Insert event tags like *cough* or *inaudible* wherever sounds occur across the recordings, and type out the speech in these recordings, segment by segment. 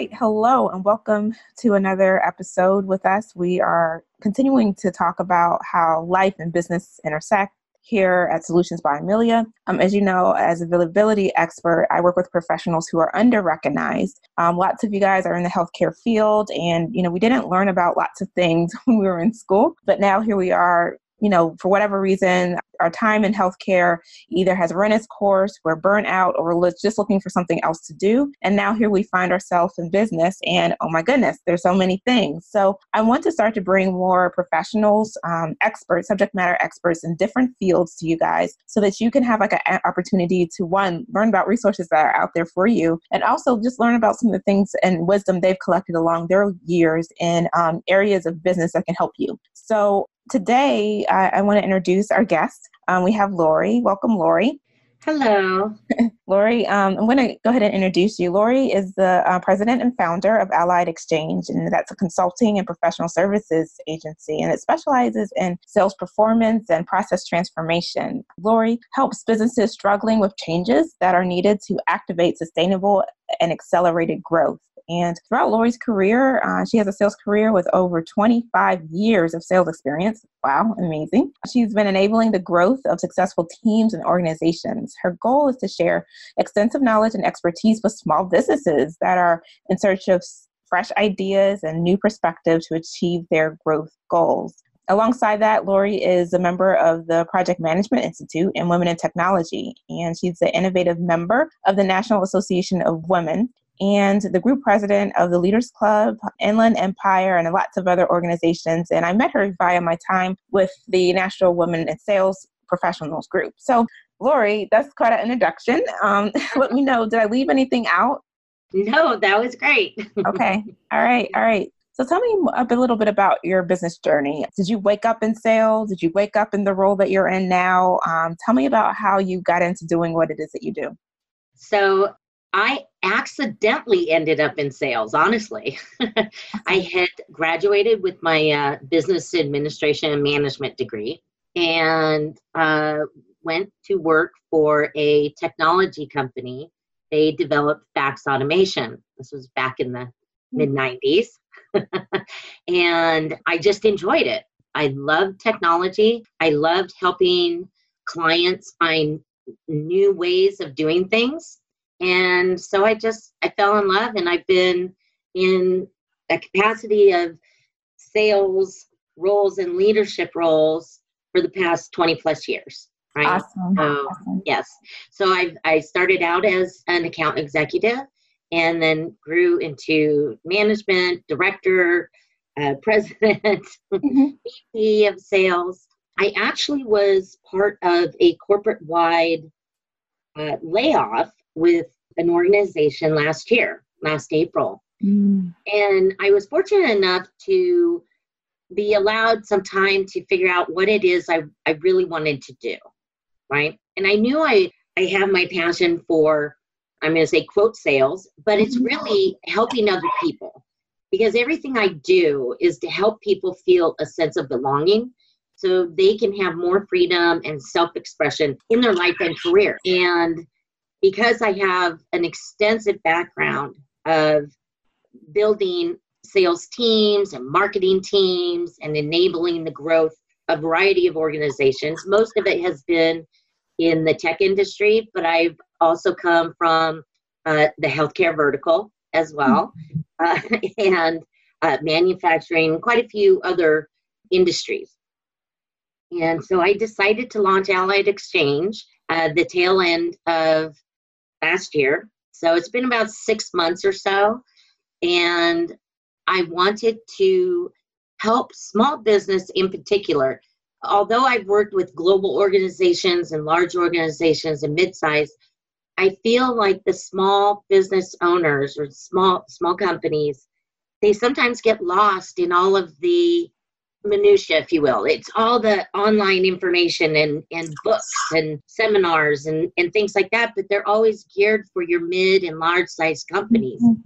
Right. Hello, and welcome to another episode with us. We are continuing to talk about how life and business intersect here at Solutions by Amelia. Um, as you know, as a visibility expert, I work with professionals who are under recognized. Um, lots of you guys are in the healthcare field, and you know we didn't learn about lots of things *laughs* when we were in school, but now here we are you know, for whatever reason, our time in healthcare either has run its course, we're burnt out, or we're just looking for something else to do. And now here we find ourselves in business, and oh my goodness, there's so many things. So I want to start to bring more professionals, um, experts, subject matter experts in different fields to you guys so that you can have like an opportunity to one, learn about resources that are out there for you, and also just learn about some of the things and wisdom they've collected along their years in um, areas of business that can help you. So today I, I want to introduce our guest. Um, we have Lori. Welcome, Lori. Hello. *laughs* Lori, um, I'm going to go ahead and introduce you. Lori is the uh, president and founder of Allied Exchange, and that's a consulting and professional services agency, and it specializes in sales performance and process transformation. Lori helps businesses struggling with changes that are needed to activate sustainable and accelerated growth. And throughout Lori's career, uh, she has a sales career with over 25 years of sales experience. Wow, amazing. She's been enabling the growth of successful teams and organizations. Her goal is to share extensive knowledge and expertise with small businesses that are in search of fresh ideas and new perspectives to achieve their growth goals. Alongside that, Lori is a member of the Project Management Institute and Women in Technology, and she's the innovative member of the National Association of Women and the group president of the Leaders Club, Inland Empire, and lots of other organizations. And I met her via my time with the National Women in Sales Professionals group. So, Lori, that's quite an introduction. Um, *laughs* let me know, did I leave anything out? No, that was great. *laughs* okay. All right. All right. So tell me a little bit about your business journey. Did you wake up in sales? Did you wake up in the role that you're in now? Um, tell me about how you got into doing what it is that you do. So I accidentally ended up in sales, honestly. *laughs* I had graduated with my uh, business administration and management degree and uh, went to work for a technology company. They developed fax automation. This was back in the hmm. mid 90s. *laughs* and I just enjoyed it. I loved technology. I loved helping clients find new ways of doing things and so i just i fell in love and i've been in a capacity of sales roles and leadership roles for the past 20 plus years right awesome. So, awesome. yes so i i started out as an account executive and then grew into management director uh, *laughs* president mm-hmm. vp of sales i actually was part of a corporate wide uh, layoff with an organization last year, last April. Mm. And I was fortunate enough to be allowed some time to figure out what it is I, I really wanted to do. Right. And I knew I, I have my passion for, I'm going to say quote sales, but it's mm-hmm. really helping other people because everything I do is to help people feel a sense of belonging so they can have more freedom and self expression in their life and career. And because I have an extensive background of building sales teams and marketing teams and enabling the growth of a variety of organizations, most of it has been in the tech industry, but I've also come from uh, the healthcare vertical as well, mm-hmm. uh, *laughs* and uh, manufacturing, quite a few other industries. And so I decided to launch Allied Exchange uh, the tail end of last year. So it's been about six months or so. And I wanted to help small business in particular. Although I've worked with global organizations and large organizations and mid-size, I feel like the small business owners or small small companies, they sometimes get lost in all of the minutia if you will it's all the online information and and books and seminars and and things like that but they're always geared for your mid and large size companies mm-hmm.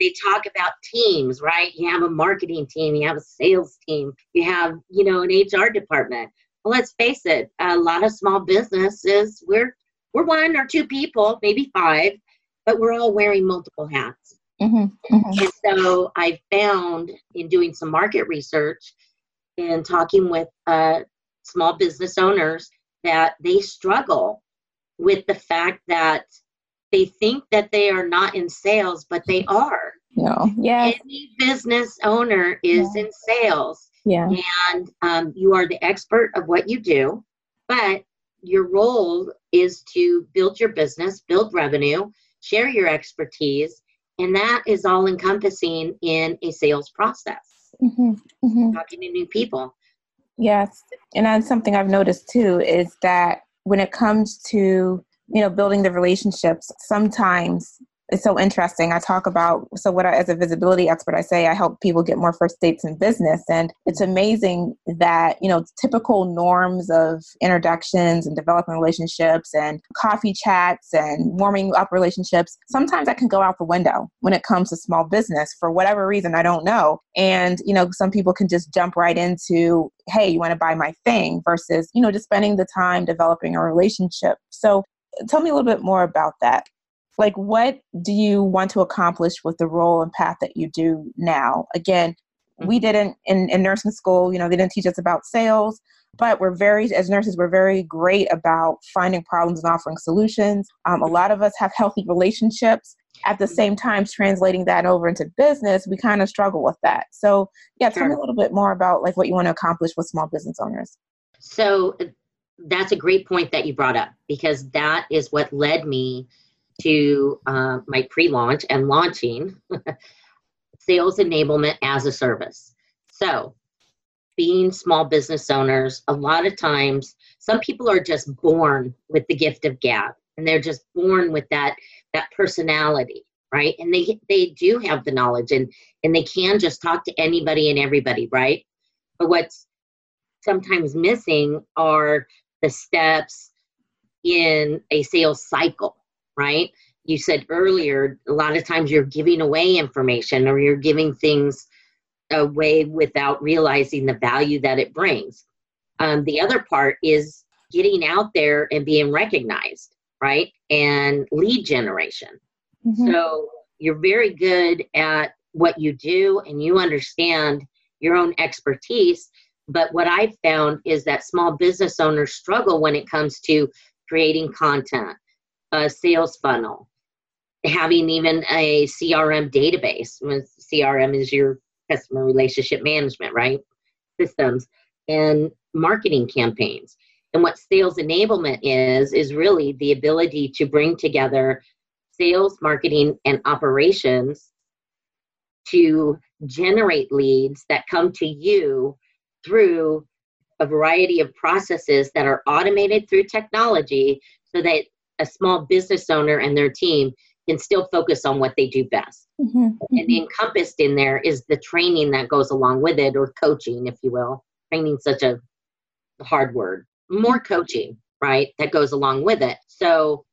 they talk about teams right you have a marketing team you have a sales team you have you know an hr department well let's face it a lot of small businesses we're we're one or two people maybe five but we're all wearing multiple hats Mm-hmm. Mm-hmm. And so I found in doing some market research and talking with uh, small business owners that they struggle with the fact that they think that they are not in sales, but they are. No. Yeah. Any business owner is yeah. in sales. Yeah. And um, you are the expert of what you do, but your role is to build your business, build revenue, share your expertise, and that is all encompassing in a sales process. Mm-hmm. Mm-hmm. Talking to new people. Yes. And that's something I've noticed too is that when it comes to you know building the relationships sometimes it's so interesting. I talk about so what I, as a visibility expert, I say I help people get more first dates in business, and it's mm-hmm. amazing that you know typical norms of introductions and developing relationships and coffee chats and warming up relationships. Sometimes that can go out the window when it comes to small business for whatever reason I don't know, and you know some people can just jump right into hey you want to buy my thing versus you know just spending the time developing a relationship. So tell me a little bit more about that like what do you want to accomplish with the role and path that you do now? Again we mm-hmm. didn't in, in nursing school you know they didn't teach us about sales but we're very as nurses we're very great about finding problems and offering solutions. Um, a lot of us have *laughs* healthy relationships. At the same time translating that over into business we kind of struggle with that. So yeah sure. tell me a little bit more about like what you want to accomplish with small business owners. So that's a great point that you brought up because that is what led me to uh, my pre-launch and launching *laughs* sales enablement as a service. So being small business owners a lot of times some people are just born with the gift of gab and they're just born with that that personality right? And they they do have the knowledge and and they can just talk to anybody and everybody right? But what's sometimes missing are the steps in a sales cycle, right? You said earlier, a lot of times you're giving away information or you're giving things away without realizing the value that it brings. Um, the other part is getting out there and being recognized, right? And lead generation. Mm-hmm. So you're very good at what you do and you understand your own expertise. But what I've found is that small business owners struggle when it comes to creating content, a sales funnel, having even a CRM database. When CRM is your customer relationship management, right? Systems and marketing campaigns. And what sales enablement is, is really the ability to bring together sales, marketing, and operations to generate leads that come to you through a variety of processes that are automated through technology so that a small business owner and their team can still focus on what they do best. Mm-hmm, mm-hmm. And encompassed in there is the training that goes along with it, or coaching, if you will. Training such a hard word. More coaching, right, that goes along with it. So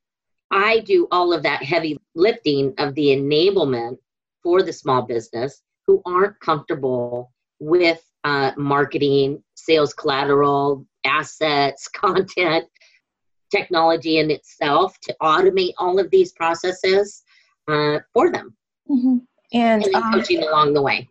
I do all of that heavy lifting of the enablement for the small business who aren't comfortable with uh, marketing, sales collateral, assets, *laughs* content, technology in itself to automate all of these processes uh, for them. Mm-hmm. And, and um, coaching along the way.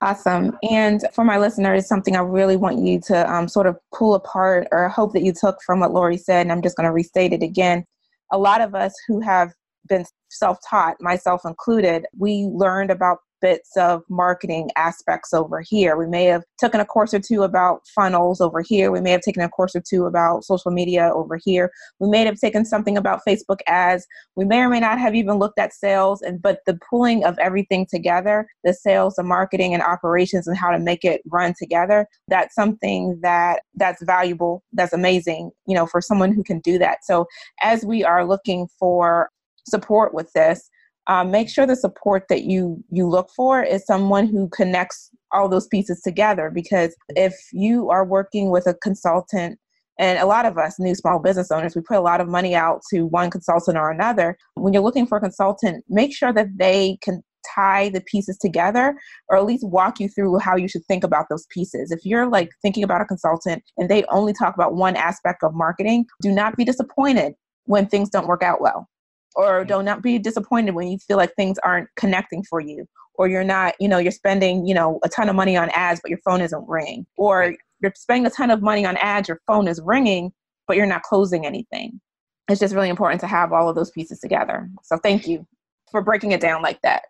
Awesome. And for my listeners, something I really want you to um, sort of pull apart or hope that you took from what Lori said, and I'm just going to restate it again. A lot of us who have been self taught, myself included, we learned about bits of marketing aspects over here. We may have taken a course or two about funnels over here. We may have taken a course or two about social media over here. We may have taken something about Facebook ads. We may or may not have even looked at sales and but the pulling of everything together, the sales, the marketing and operations and how to make it run together, that's something that that's valuable, that's amazing, you know, for someone who can do that. So as we are looking for support with this, um, make sure the support that you you look for is someone who connects all those pieces together because if you are working with a consultant and a lot of us new small business owners we put a lot of money out to one consultant or another. When you're looking for a consultant make sure that they can tie the pieces together or at least walk you through how you should think about those pieces. If you're like thinking about a consultant and they only talk about one aspect of marketing do not be disappointed when things don't work out well or mm-hmm. don't not be disappointed when you feel like things aren't connecting for you or you're not you know you're spending you know a ton of money on ads but your phone isn't ringing or you're spending a ton of money on ads your phone is ringing but you're not closing anything. It's just really important to have all of those pieces together. So thank you for breaking it down like that.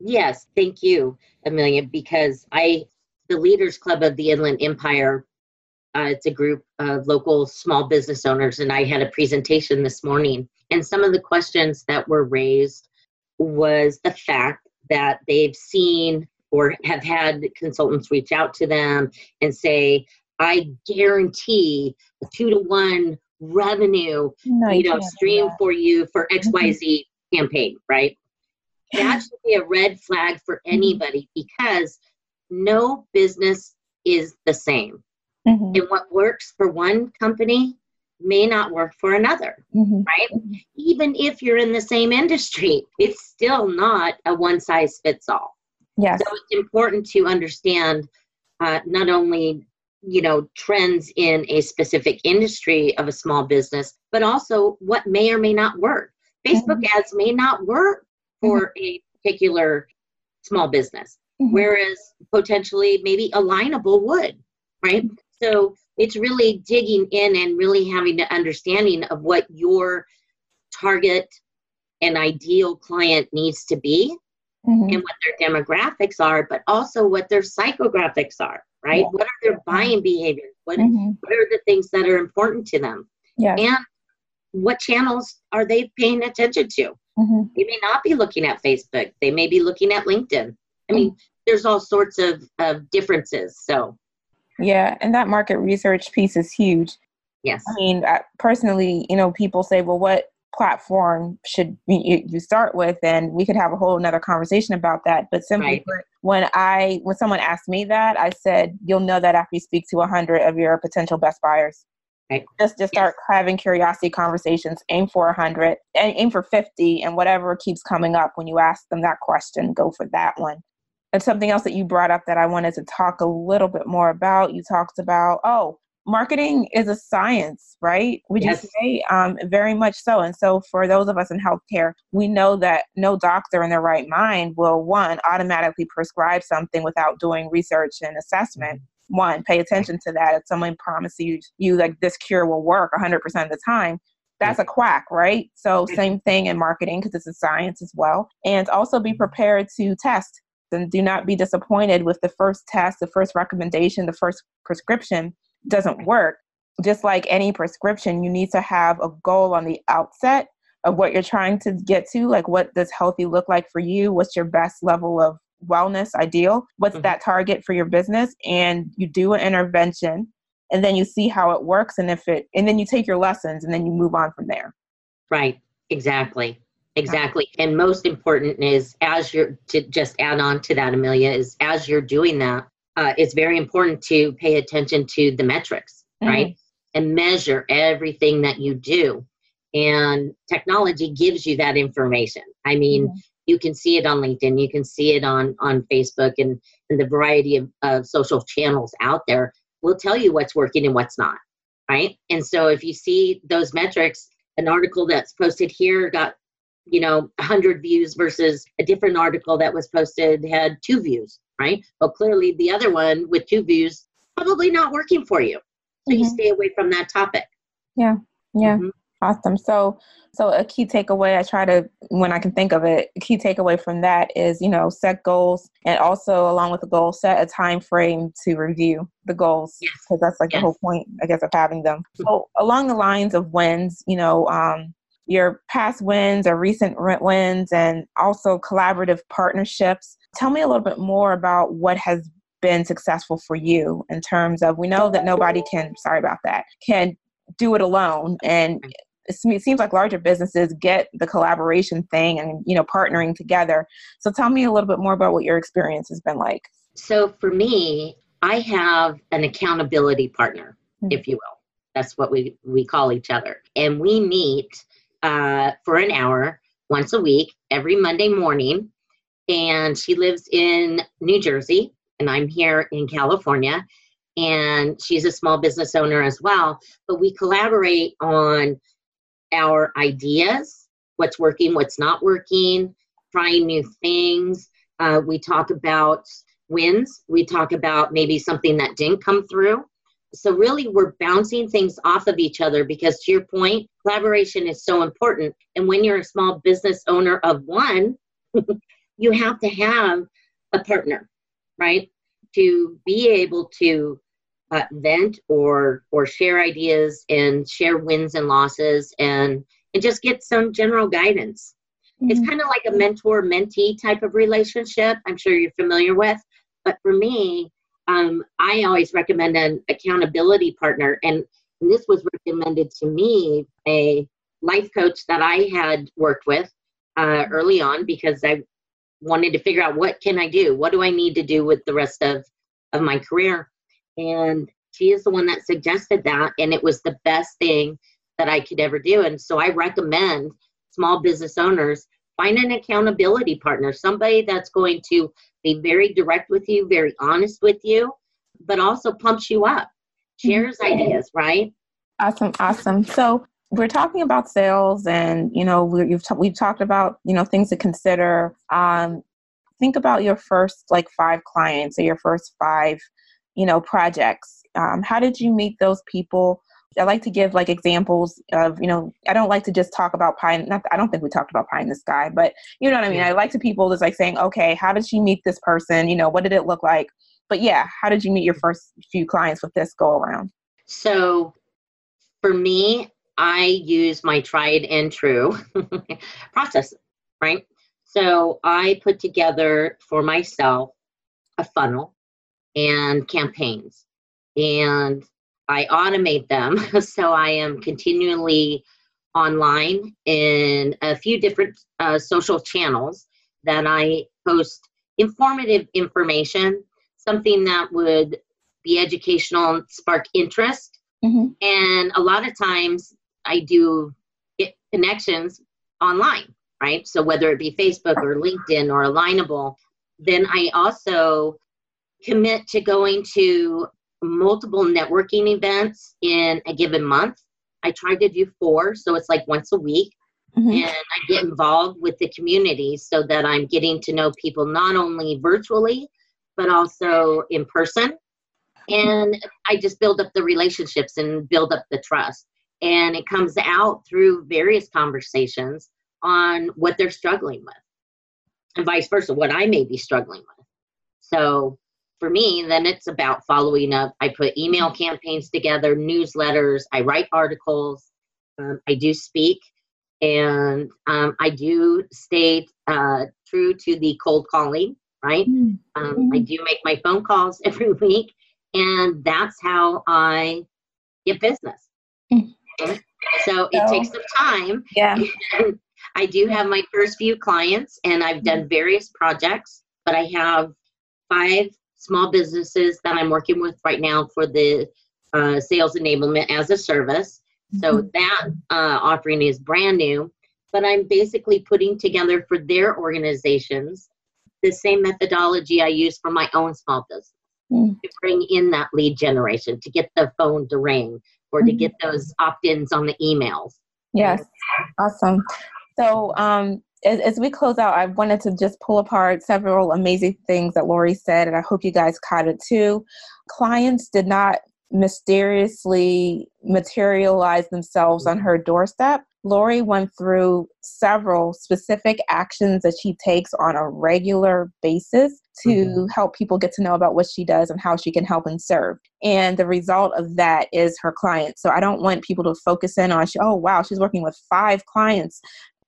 Yes thank you amelia because i the leaders club of the inland empire uh, it's a group of local small business owners, and I had a presentation this morning. And some of the questions that were raised was the fact that they've seen or have had consultants reach out to them and say, I guarantee a two to one revenue, no, you, know, stream for you for XYZ mm-hmm. campaign, right? That should be a red flag for mm-hmm. anybody because no business is the same. Mm-hmm. And what works for one company may not work for another, mm-hmm. right? Even if you're in the same industry, it's still not a one size fits all. Yes. So it's important to understand uh, not only you know trends in a specific industry of a small business but also what may or may not work facebook mm-hmm. ads may not work for mm-hmm. a particular small business mm-hmm. whereas potentially maybe alignable would right so it's really digging in and really having an understanding of what your target and ideal client needs to be mm-hmm. and what their demographics are, but also what their psychographics are, right? Yeah. What are their buying behaviors? What, mm-hmm. what are the things that are important to them? Yeah. And what channels are they paying attention to? Mm-hmm. They may not be looking at Facebook. They may be looking at LinkedIn. I mean, there's all sorts of, of differences. So yeah, and that market research piece is huge. Yes. I mean, I, personally, you know, people say, well, what platform should you, you start with? And we could have a whole another conversation about that. But simply right. when I, when someone asked me that, I said, you'll know that after you speak to a hundred of your potential best buyers. Right. Just just start yes. having curiosity conversations. Aim for a hundred, aim for fifty, and whatever keeps coming up when you ask them that question, go for that one and something else that you brought up that I wanted to talk a little bit more about. You talked about, oh, marketing is a science, right? Would yes. you say? Um, very much so. And so, for those of us in healthcare, we know that no doctor in their right mind will, one, automatically prescribe something without doing research and assessment. Mm-hmm. One, pay attention to that. If someone promises you, you like this cure will work 100% of the time, that's a quack, right? So, same thing in marketing because it's a science as well. And also be mm-hmm. prepared to test and do not be disappointed with the first test, the first recommendation, the first prescription doesn't work. Just like any prescription, you need to have a goal on the outset of what you're trying to get to. Like, what does healthy look like for you? What's your best level of wellness ideal? What's mm-hmm. that target for your business? And you do an intervention and then you see how it works and if it, and then you take your lessons and then you move on from there. Right, exactly. Exactly. And most important is as you're to just add on to that, Amelia, is as you're doing that, uh, it's very important to pay attention to the metrics, mm-hmm. right? And measure everything that you do. And technology gives you that information. I mean, mm-hmm. you can see it on LinkedIn, you can see it on, on Facebook and, and the variety of, of social channels out there will tell you what's working and what's not, right? And so if you see those metrics, an article that's posted here got you know 100 views versus a different article that was posted had two views right well clearly the other one with two views probably not working for you so mm-hmm. you stay away from that topic yeah yeah mm-hmm. awesome so so a key takeaway i try to when i can think of it a key takeaway from that is you know set goals and also along with the goal set a time frame to review the goals because yes. that's like yes. the whole point i guess of having them so along the lines of wins you know um your past wins or recent wins and also collaborative partnerships. Tell me a little bit more about what has been successful for you in terms of we know that nobody can sorry about that can do it alone. And it seems like larger businesses get the collaboration thing and you know partnering together. So tell me a little bit more about what your experience has been like. So for me i have an accountability partner mm-hmm. if you will. That's what we we call each other. And we meet uh, for an hour once a week every Monday morning. And she lives in New Jersey, and I'm here in California. And she's a small business owner as well. But we collaborate on our ideas, what's working, what's not working, trying new things. Uh, we talk about wins. We talk about maybe something that didn't come through. So, really, we're bouncing things off of each other because, to your point, collaboration is so important. And when you're a small business owner of one, *laughs* you have to have a partner, right? To be able to uh, vent or or share ideas and share wins and losses and and just get some general guidance. Mm-hmm. It's kind of like a mentor mentee type of relationship. I'm sure you're familiar with, but for me, um, I always recommend an accountability partner, and, and this was recommended to me a life coach that I had worked with uh, early on because I wanted to figure out what can I do, what do I need to do with the rest of of my career, and she is the one that suggested that, and it was the best thing that I could ever do. And so I recommend small business owners find an accountability partner, somebody that's going to be very direct with you, very honest with you, but also pumps you up, shares ideas, right? Awesome, awesome. So we're talking about sales, and you know we have t- we've talked about you know things to consider. Um, think about your first like five clients or your first five you know projects. Um, how did you meet those people? I like to give like examples of, you know, I don't like to just talk about pie. Not, I don't think we talked about pie in the sky, but you know what I mean. I like to people just like saying, okay, how did she meet this person? You know, what did it look like? But yeah, how did you meet your first few clients with this go around? So, for me, I use my tried and true *laughs* process, right? So I put together for myself a funnel and campaigns. And I automate them. *laughs* so I am continually online in a few different uh, social channels that I post informative information, something that would be educational and spark interest. Mm-hmm. And a lot of times I do get connections online, right? So whether it be Facebook or LinkedIn or Alignable, then I also commit to going to multiple networking events in a given month. I try to do four, so it's like once a week. Mm-hmm. And I get involved with the community so that I'm getting to know people not only virtually, but also in person. And I just build up the relationships and build up the trust. And it comes out through various conversations on what they're struggling with, and vice versa, what I may be struggling with. So for me, then it's about following up. I put email campaigns together, newsletters, I write articles, um, I do speak, and um, I do stay uh, true to the cold calling, right? Mm-hmm. Um, I do make my phone calls *laughs* every week, and that's how I get business. Mm-hmm. So it so, takes some time. Yeah. *laughs* I do have my first few clients, and I've done various projects, but I have five small businesses that I'm working with right now for the uh, sales enablement as a service. So mm-hmm. that uh, offering is brand new, but I'm basically putting together for their organizations the same methodology I use for my own small business mm. to bring in that lead generation, to get the phone to ring, or mm-hmm. to get those opt ins on the emails. Yes, awesome. So, um, as, as, we close out, I wanted to just pull apart several amazing things that Lori said, and I hope you guys caught it too. Clients did not mysteriously materialize themselves on her doorstep. Lori went through several specific actions that she takes on a regular basis to mm-hmm. help people get to know about what she does and how she can help and serve. And the result of that is her clients. So I don't want people to focus in on, oh, wow, she's working with five clients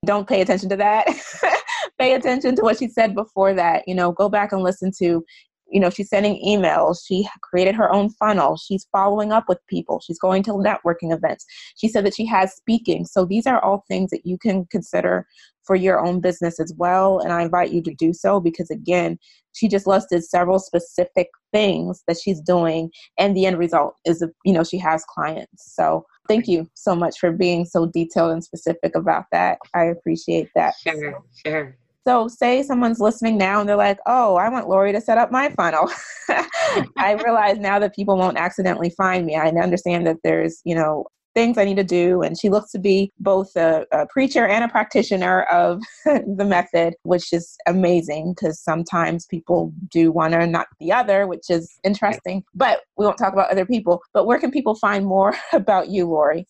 don't pay attention to that. *laughs* pay attention to what she said before that. You know, go back and listen to, you know, she's sending emails. She created her own funnel. She's following up with people. She's going to networking events. She said that she has speaking. So these are all things that you can consider for your own business as well. And I invite you to do so because, again, she just listed several specific things that she's doing. And the end result is, you know, she has clients. So thank you so much for being so detailed and specific about that. I appreciate that. Sure, sure. So, say someone's listening now and they're like, oh, I want Lori to set up my funnel. *laughs* I realize now that people won't accidentally find me. I understand that there's, you know, things I need to do. And she looks to be both a, a preacher and a practitioner of *laughs* the method, which is amazing because sometimes people do one or not the other, which is interesting. But we won't talk about other people. But where can people find more *laughs* about you, Lori?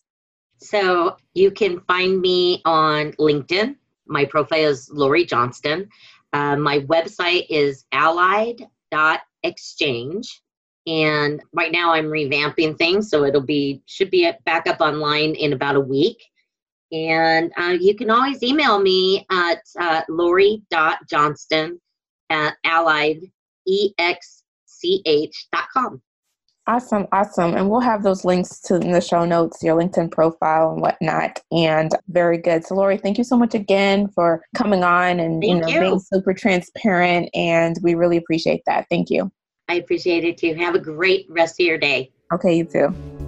So you can find me on LinkedIn. My profile is Lori Johnston. Uh, my website is allied.exchange. And right now I'm revamping things, so it'll be should be back up online in about a week. And uh, you can always email me at uh, lori.johnston at alliedexch.com. Awesome, awesome. And we'll have those links to in the show notes, your LinkedIn profile and whatnot. And very good. So Lori, thank you so much again for coming on and you know you. being super transparent. And we really appreciate that. Thank you. I appreciate it too. Have a great rest of your day. Okay, you too.